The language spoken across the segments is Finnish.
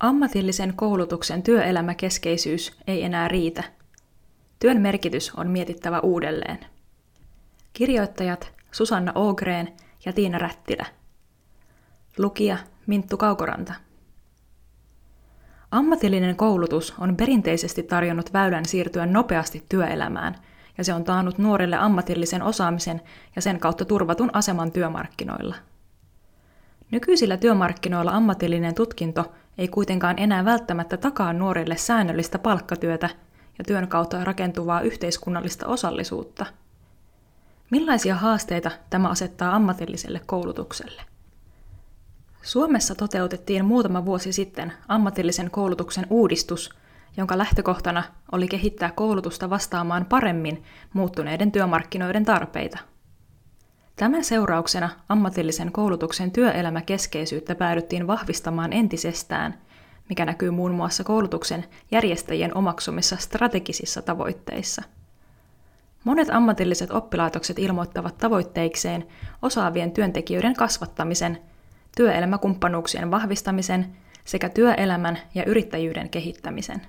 Ammatillisen koulutuksen työelämäkeskeisyys ei enää riitä. Työn merkitys on mietittävä uudelleen. Kirjoittajat Susanna Ogren ja Tiina Rättilä. Lukija Minttu Kaukoranta. Ammatillinen koulutus on perinteisesti tarjonnut väylän siirtyä nopeasti työelämään, ja se on taannut nuorille ammatillisen osaamisen ja sen kautta turvatun aseman työmarkkinoilla. Nykyisillä työmarkkinoilla ammatillinen tutkinto ei kuitenkaan enää välttämättä takaa nuorille säännöllistä palkkatyötä ja työn kautta rakentuvaa yhteiskunnallista osallisuutta. Millaisia haasteita tämä asettaa ammatilliselle koulutukselle? Suomessa toteutettiin muutama vuosi sitten ammatillisen koulutuksen uudistus, jonka lähtökohtana oli kehittää koulutusta vastaamaan paremmin muuttuneiden työmarkkinoiden tarpeita. Tämän seurauksena ammatillisen koulutuksen työelämäkeskeisyyttä päädyttiin vahvistamaan entisestään, mikä näkyy muun muassa koulutuksen järjestäjien omaksumissa strategisissa tavoitteissa. Monet ammatilliset oppilaitokset ilmoittavat tavoitteikseen osaavien työntekijöiden kasvattamisen, työelämäkumppanuuksien vahvistamisen sekä työelämän ja yrittäjyyden kehittämisen.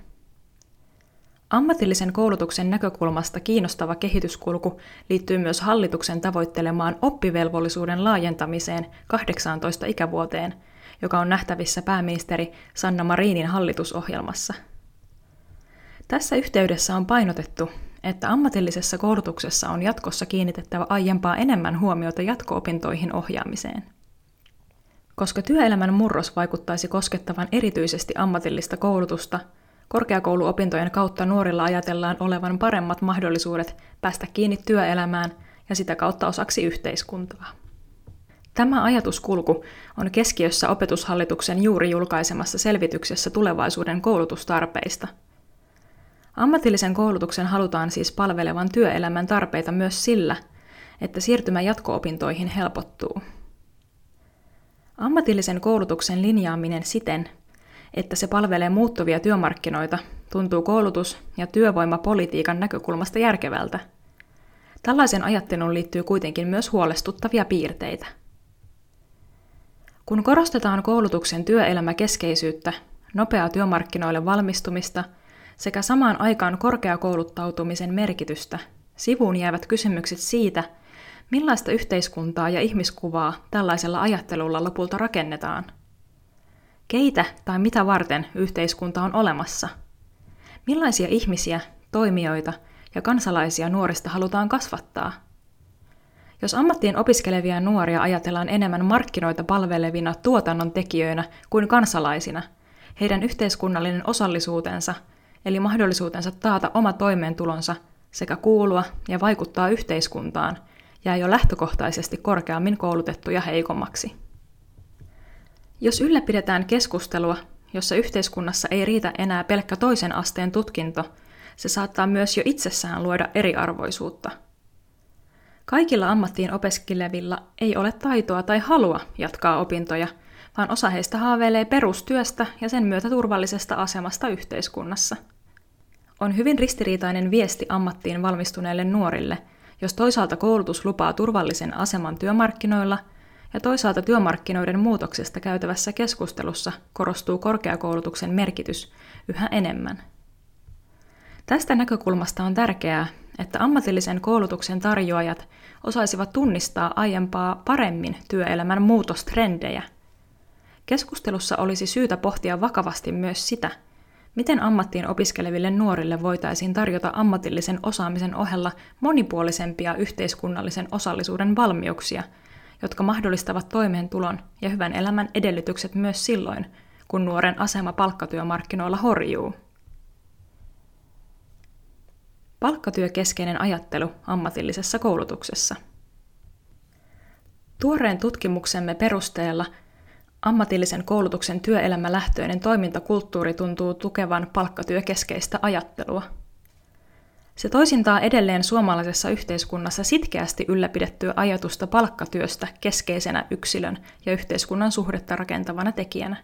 Ammatillisen koulutuksen näkökulmasta kiinnostava kehityskulku liittyy myös hallituksen tavoittelemaan oppivelvollisuuden laajentamiseen 18 ikävuoteen, joka on nähtävissä pääministeri Sanna Marinin hallitusohjelmassa. Tässä yhteydessä on painotettu, että ammatillisessa koulutuksessa on jatkossa kiinnitettävä aiempaa enemmän huomiota jatko-opintoihin ohjaamiseen. Koska työelämän murros vaikuttaisi koskettavan erityisesti ammatillista koulutusta – Korkeakouluopintojen kautta nuorilla ajatellaan olevan paremmat mahdollisuudet päästä kiinni työelämään ja sitä kautta osaksi yhteiskuntaa. Tämä ajatuskulku on keskiössä opetushallituksen juuri julkaisemassa selvityksessä tulevaisuuden koulutustarpeista. Ammatillisen koulutuksen halutaan siis palvelevan työelämän tarpeita myös sillä, että siirtymä jatko-opintoihin helpottuu. Ammatillisen koulutuksen linjaaminen siten, että se palvelee muuttuvia työmarkkinoita, tuntuu koulutus- ja työvoimapolitiikan näkökulmasta järkevältä. Tällaisen ajatteluun liittyy kuitenkin myös huolestuttavia piirteitä. Kun korostetaan koulutuksen työelämäkeskeisyyttä, nopeaa työmarkkinoille valmistumista sekä samaan aikaan korkeakouluttautumisen merkitystä, sivuun jäävät kysymykset siitä, millaista yhteiskuntaa ja ihmiskuvaa tällaisella ajattelulla lopulta rakennetaan – Keitä tai mitä varten yhteiskunta on olemassa? Millaisia ihmisiä, toimijoita ja kansalaisia nuorista halutaan kasvattaa? Jos ammattiin opiskelevia nuoria ajatellaan enemmän markkinoita palvelevina tuotannon tekijöinä kuin kansalaisina, heidän yhteiskunnallinen osallisuutensa, eli mahdollisuutensa taata oma toimeentulonsa sekä kuulua ja vaikuttaa yhteiskuntaan, jää jo lähtökohtaisesti korkeammin koulutettuja heikommaksi. Jos ylläpidetään keskustelua, jossa yhteiskunnassa ei riitä enää pelkkä toisen asteen tutkinto, se saattaa myös jo itsessään luoda eriarvoisuutta. Kaikilla ammattiin opiskelevilla ei ole taitoa tai halua jatkaa opintoja, vaan osa heistä haaveilee perustyöstä ja sen myötä turvallisesta asemasta yhteiskunnassa. On hyvin ristiriitainen viesti ammattiin valmistuneille nuorille, jos toisaalta koulutus lupaa turvallisen aseman työmarkkinoilla – ja toisaalta työmarkkinoiden muutoksesta käytävässä keskustelussa korostuu korkeakoulutuksen merkitys yhä enemmän. Tästä näkökulmasta on tärkeää, että ammatillisen koulutuksen tarjoajat osaisivat tunnistaa aiempaa paremmin työelämän muutostrendejä. Keskustelussa olisi syytä pohtia vakavasti myös sitä, miten ammattiin opiskeleville nuorille voitaisiin tarjota ammatillisen osaamisen ohella monipuolisempia yhteiskunnallisen osallisuuden valmiuksia – jotka mahdollistavat toimeentulon ja hyvän elämän edellytykset myös silloin, kun nuoren asema palkkatyömarkkinoilla horjuu. Palkkatyökeskeinen ajattelu ammatillisessa koulutuksessa. Tuoreen tutkimuksemme perusteella ammatillisen koulutuksen työelämälähtöinen toimintakulttuuri tuntuu tukevan palkkatyökeskeistä ajattelua – se toisintaa edelleen suomalaisessa yhteiskunnassa sitkeästi ylläpidettyä ajatusta palkkatyöstä keskeisenä yksilön ja yhteiskunnan suhdetta rakentavana tekijänä.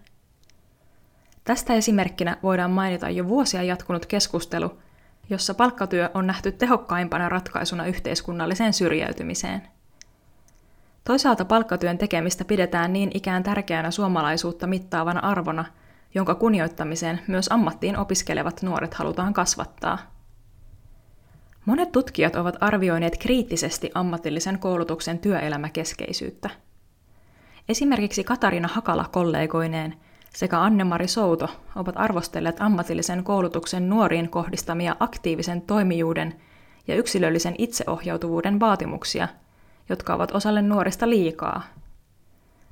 Tästä esimerkkinä voidaan mainita jo vuosia jatkunut keskustelu, jossa palkkatyö on nähty tehokkaimpana ratkaisuna yhteiskunnalliseen syrjäytymiseen. Toisaalta palkkatyön tekemistä pidetään niin ikään tärkeänä suomalaisuutta mittaavana arvona, jonka kunnioittamiseen myös ammattiin opiskelevat nuoret halutaan kasvattaa. Monet tutkijat ovat arvioineet kriittisesti ammatillisen koulutuksen työelämäkeskeisyyttä. Esimerkiksi Katarina Hakala kollegoineen sekä Anne-Mari Souto ovat arvostelleet ammatillisen koulutuksen nuoriin kohdistamia aktiivisen toimijuuden ja yksilöllisen itseohjautuvuuden vaatimuksia, jotka ovat osalle nuorista liikaa.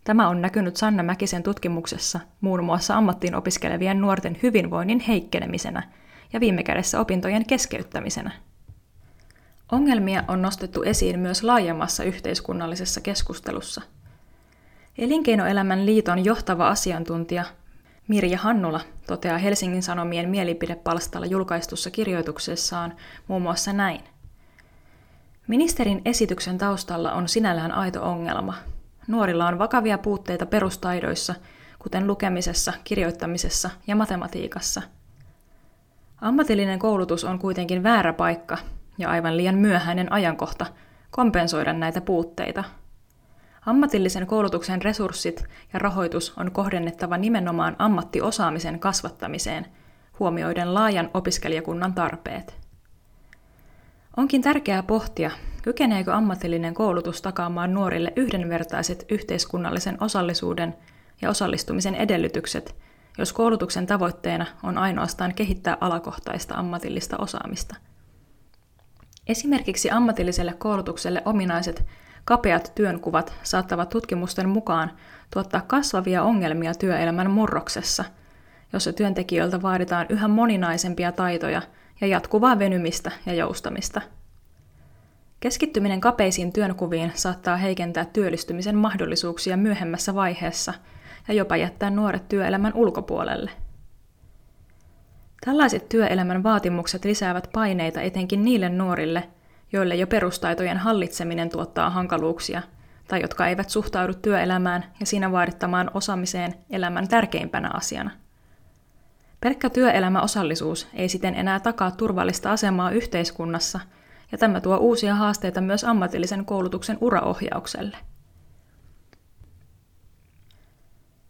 Tämä on näkynyt Sanna Mäkisen tutkimuksessa muun muassa ammattiin opiskelevien nuorten hyvinvoinnin heikkenemisenä ja viime kädessä opintojen keskeyttämisenä. Ongelmia on nostettu esiin myös laajemmassa yhteiskunnallisessa keskustelussa. Elinkeinoelämän liiton johtava asiantuntija Mirja Hannula toteaa Helsingin Sanomien mielipidepalstalla julkaistussa kirjoituksessaan muun muassa näin. Ministerin esityksen taustalla on sinällään aito ongelma. Nuorilla on vakavia puutteita perustaidoissa, kuten lukemisessa, kirjoittamisessa ja matematiikassa. Ammatillinen koulutus on kuitenkin väärä paikka ja aivan liian myöhäinen ajankohta kompensoida näitä puutteita. Ammatillisen koulutuksen resurssit ja rahoitus on kohdennettava nimenomaan ammattiosaamisen kasvattamiseen, huomioiden laajan opiskelijakunnan tarpeet. Onkin tärkeää pohtia, kykeneekö ammatillinen koulutus takaamaan nuorille yhdenvertaiset yhteiskunnallisen osallisuuden ja osallistumisen edellytykset, jos koulutuksen tavoitteena on ainoastaan kehittää alakohtaista ammatillista osaamista. Esimerkiksi ammatilliselle koulutukselle ominaiset kapeat työnkuvat saattavat tutkimusten mukaan tuottaa kasvavia ongelmia työelämän murroksessa, jossa työntekijöiltä vaaditaan yhä moninaisempia taitoja ja jatkuvaa venymistä ja joustamista. Keskittyminen kapeisiin työnkuviin saattaa heikentää työllistymisen mahdollisuuksia myöhemmässä vaiheessa ja jopa jättää nuoret työelämän ulkopuolelle – Tällaiset työelämän vaatimukset lisäävät paineita etenkin niille nuorille, joille jo perustaitojen hallitseminen tuottaa hankaluuksia, tai jotka eivät suhtaudu työelämään ja siinä vaadittamaan osaamiseen elämän tärkeimpänä asiana. Pelkkä työelämäosallisuus ei siten enää takaa turvallista asemaa yhteiskunnassa, ja tämä tuo uusia haasteita myös ammatillisen koulutuksen uraohjaukselle.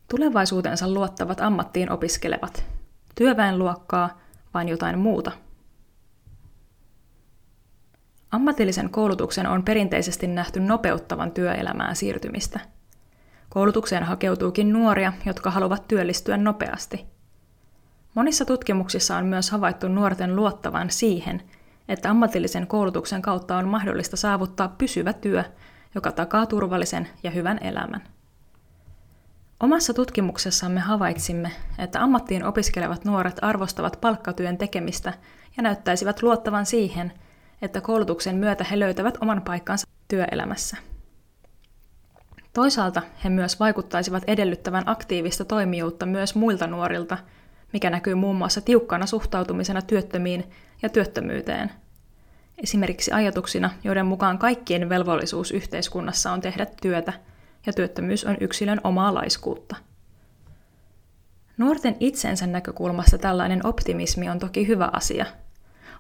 Tulevaisuutensa luottavat ammattiin opiskelevat työväenluokkaa, vaan jotain muuta. Ammatillisen koulutuksen on perinteisesti nähty nopeuttavan työelämään siirtymistä. Koulutukseen hakeutuukin nuoria, jotka haluavat työllistyä nopeasti. Monissa tutkimuksissa on myös havaittu nuorten luottavan siihen, että ammatillisen koulutuksen kautta on mahdollista saavuttaa pysyvä työ, joka takaa turvallisen ja hyvän elämän. Omassa tutkimuksessamme havaitsimme, että ammattiin opiskelevat nuoret arvostavat palkkatyön tekemistä ja näyttäisivät luottavan siihen, että koulutuksen myötä he löytävät oman paikkansa työelämässä. Toisaalta he myös vaikuttaisivat edellyttävän aktiivista toimijuutta myös muilta nuorilta, mikä näkyy muun muassa tiukkana suhtautumisena työttömiin ja työttömyyteen. Esimerkiksi ajatuksina, joiden mukaan kaikkien velvollisuus yhteiskunnassa on tehdä työtä – ja työttömyys on yksilön omaa laiskuutta. Nuorten itsensä näkökulmasta tällainen optimismi on toki hyvä asia.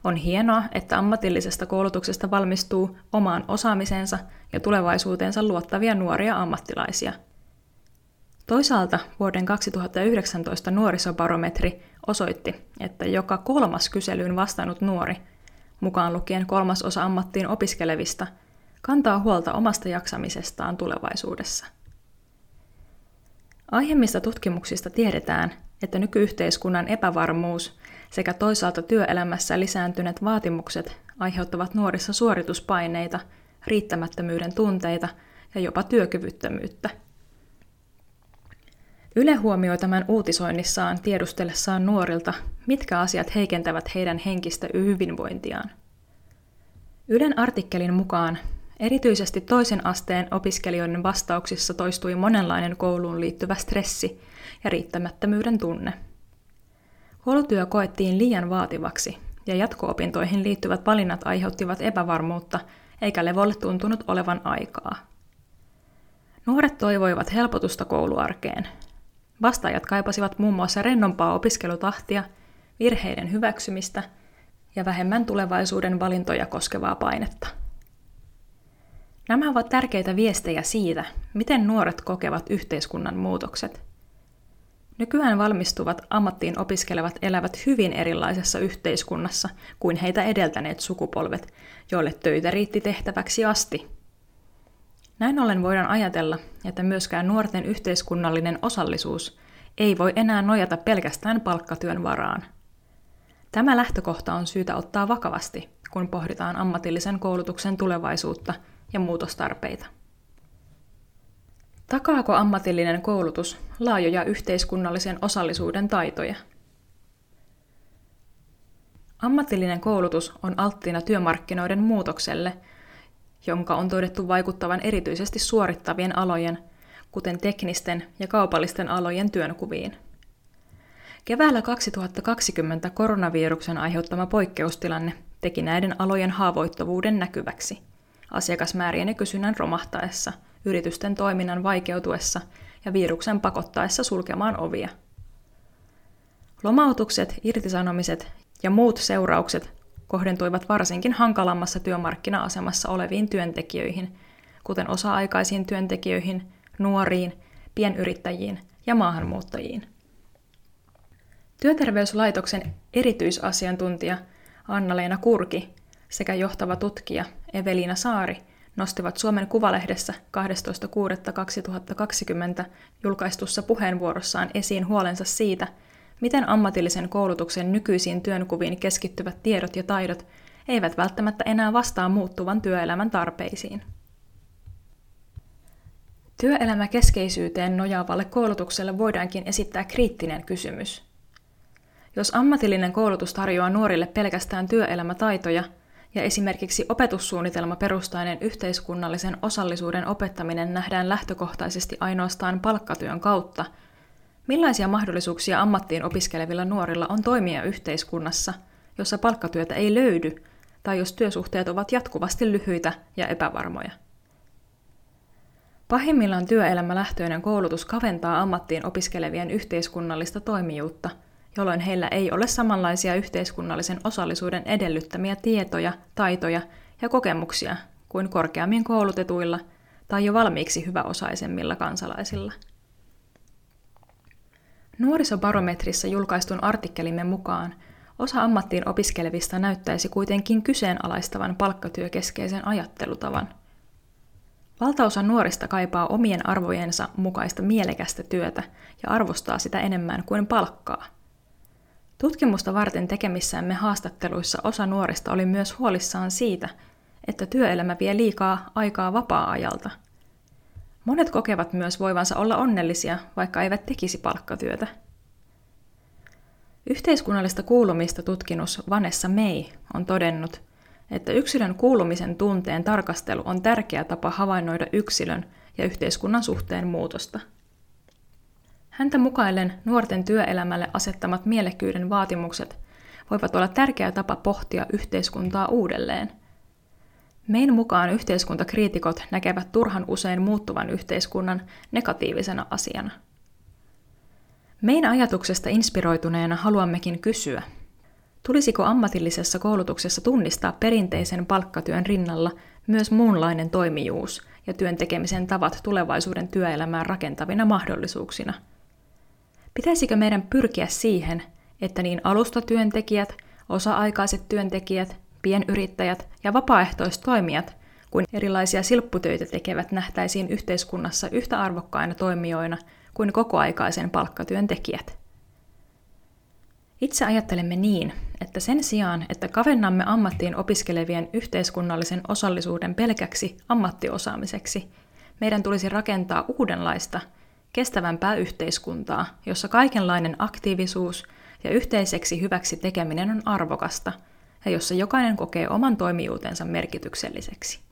On hienoa, että ammatillisesta koulutuksesta valmistuu omaan osaamisensa ja tulevaisuuteensa luottavia nuoria ammattilaisia. Toisaalta vuoden 2019 nuorisobarometri osoitti, että joka kolmas kyselyyn vastannut nuori, mukaan lukien kolmas osa ammattiin opiskelevista – kantaa huolta omasta jaksamisestaan tulevaisuudessa. Aiemmista tutkimuksista tiedetään, että nykyyhteiskunnan epävarmuus sekä toisaalta työelämässä lisääntyneet vaatimukset aiheuttavat nuorissa suorituspaineita, riittämättömyyden tunteita ja jopa työkyvyttömyyttä. Yle huomioi tämän uutisoinnissaan tiedustellessaan nuorilta, mitkä asiat heikentävät heidän henkistä hyvinvointiaan. Ylen artikkelin mukaan Erityisesti toisen asteen opiskelijoiden vastauksissa toistui monenlainen kouluun liittyvä stressi ja riittämättömyyden tunne. Koulutyö koettiin liian vaativaksi ja jatko-opintoihin liittyvät valinnat aiheuttivat epävarmuutta, eikä levolle tuntunut olevan aikaa. Nuoret toivoivat helpotusta kouluarkeen. Vastaajat kaipasivat muun muassa rennompaa opiskelutahtia, virheiden hyväksymistä ja vähemmän tulevaisuuden valintoja koskevaa painetta. Nämä ovat tärkeitä viestejä siitä, miten nuoret kokevat yhteiskunnan muutokset. Nykyään valmistuvat ammattiin opiskelevat elävät hyvin erilaisessa yhteiskunnassa kuin heitä edeltäneet sukupolvet, joille töitä riitti tehtäväksi asti. Näin ollen voidaan ajatella, että myöskään nuorten yhteiskunnallinen osallisuus ei voi enää nojata pelkästään palkkatyön varaan. Tämä lähtökohta on syytä ottaa vakavasti, kun pohditaan ammatillisen koulutuksen tulevaisuutta ja muutostarpeita. Takaako ammatillinen koulutus laajoja yhteiskunnallisen osallisuuden taitoja? Ammatillinen koulutus on alttiina työmarkkinoiden muutokselle, jonka on todettu vaikuttavan erityisesti suorittavien alojen, kuten teknisten ja kaupallisten alojen työnkuviin. Keväällä 2020 koronaviruksen aiheuttama poikkeustilanne teki näiden alojen haavoittuvuuden näkyväksi, asiakasmäärien ja kysynnän romahtaessa – yritysten toiminnan vaikeutuessa ja viruksen pakottaessa sulkemaan ovia. Lomautukset, irtisanomiset ja muut seuraukset kohdentuivat varsinkin hankalammassa työmarkkina-asemassa oleviin työntekijöihin, kuten osa-aikaisiin työntekijöihin, nuoriin, pienyrittäjiin ja maahanmuuttajiin. Työterveyslaitoksen erityisasiantuntija Anna-Leena Kurki sekä johtava tutkija Evelina Saari – nostivat Suomen Kuvalehdessä 12.6.2020 julkaistussa puheenvuorossaan esiin huolensa siitä, miten ammatillisen koulutuksen nykyisiin työnkuviin keskittyvät tiedot ja taidot eivät välttämättä enää vastaa muuttuvan työelämän tarpeisiin. Työelämäkeskeisyyteen nojaavalle koulutukselle voidaankin esittää kriittinen kysymys. Jos ammatillinen koulutus tarjoaa nuorille pelkästään työelämätaitoja – ja esimerkiksi opetussuunnitelma perustainen yhteiskunnallisen osallisuuden opettaminen nähdään lähtökohtaisesti ainoastaan palkkatyön kautta, millaisia mahdollisuuksia ammattiin opiskelevilla nuorilla on toimia yhteiskunnassa, jossa palkkatyötä ei löydy tai jos työsuhteet ovat jatkuvasti lyhyitä ja epävarmoja? Pahimmillaan työelämälähtöinen koulutus kaventaa ammattiin opiskelevien yhteiskunnallista toimijuutta – jolloin heillä ei ole samanlaisia yhteiskunnallisen osallisuuden edellyttämiä tietoja, taitoja ja kokemuksia kuin korkeammin koulutetuilla tai jo valmiiksi hyväosaisemmilla kansalaisilla. Nuorisobarometrissa julkaistun artikkelimme mukaan osa ammattiin opiskelevista näyttäisi kuitenkin kyseenalaistavan palkkatyökeskeisen ajattelutavan. Valtaosa nuorista kaipaa omien arvojensa mukaista mielekästä työtä ja arvostaa sitä enemmän kuin palkkaa – Tutkimusta varten tekemissämme haastatteluissa osa nuorista oli myös huolissaan siitä, että työelämä vie liikaa aikaa vapaa-ajalta. Monet kokevat myös voivansa olla onnellisia, vaikka eivät tekisi palkkatyötä. Yhteiskunnallista kuulumista tutkinus Vanessa May on todennut, että yksilön kuulumisen tunteen tarkastelu on tärkeä tapa havainnoida yksilön ja yhteiskunnan suhteen muutosta – Häntä mukaillen nuorten työelämälle asettamat mielekkyyden vaatimukset voivat olla tärkeä tapa pohtia yhteiskuntaa uudelleen. Mein mukaan yhteiskuntakriitikot näkevät turhan usein muuttuvan yhteiskunnan negatiivisena asiana. Mein ajatuksesta inspiroituneena haluammekin kysyä, tulisiko ammatillisessa koulutuksessa tunnistaa perinteisen palkkatyön rinnalla myös muunlainen toimijuus ja työn tekemisen tavat tulevaisuuden työelämään rakentavina mahdollisuuksina – Pitäisikö meidän pyrkiä siihen, että niin alustatyöntekijät, osa-aikaiset työntekijät, pienyrittäjät ja vapaaehtoistoimijat kuin erilaisia silpputöitä tekevät nähtäisiin yhteiskunnassa yhtä arvokkaina toimijoina kuin kokoaikaisen palkkatyön tekijät. Itse ajattelemme niin, että sen sijaan, että kavennamme ammattiin opiskelevien yhteiskunnallisen osallisuuden pelkäksi ammattiosaamiseksi, meidän tulisi rakentaa uudenlaista – kestävämpää yhteiskuntaa, jossa kaikenlainen aktiivisuus ja yhteiseksi hyväksi tekeminen on arvokasta ja jossa jokainen kokee oman toimijuutensa merkitykselliseksi.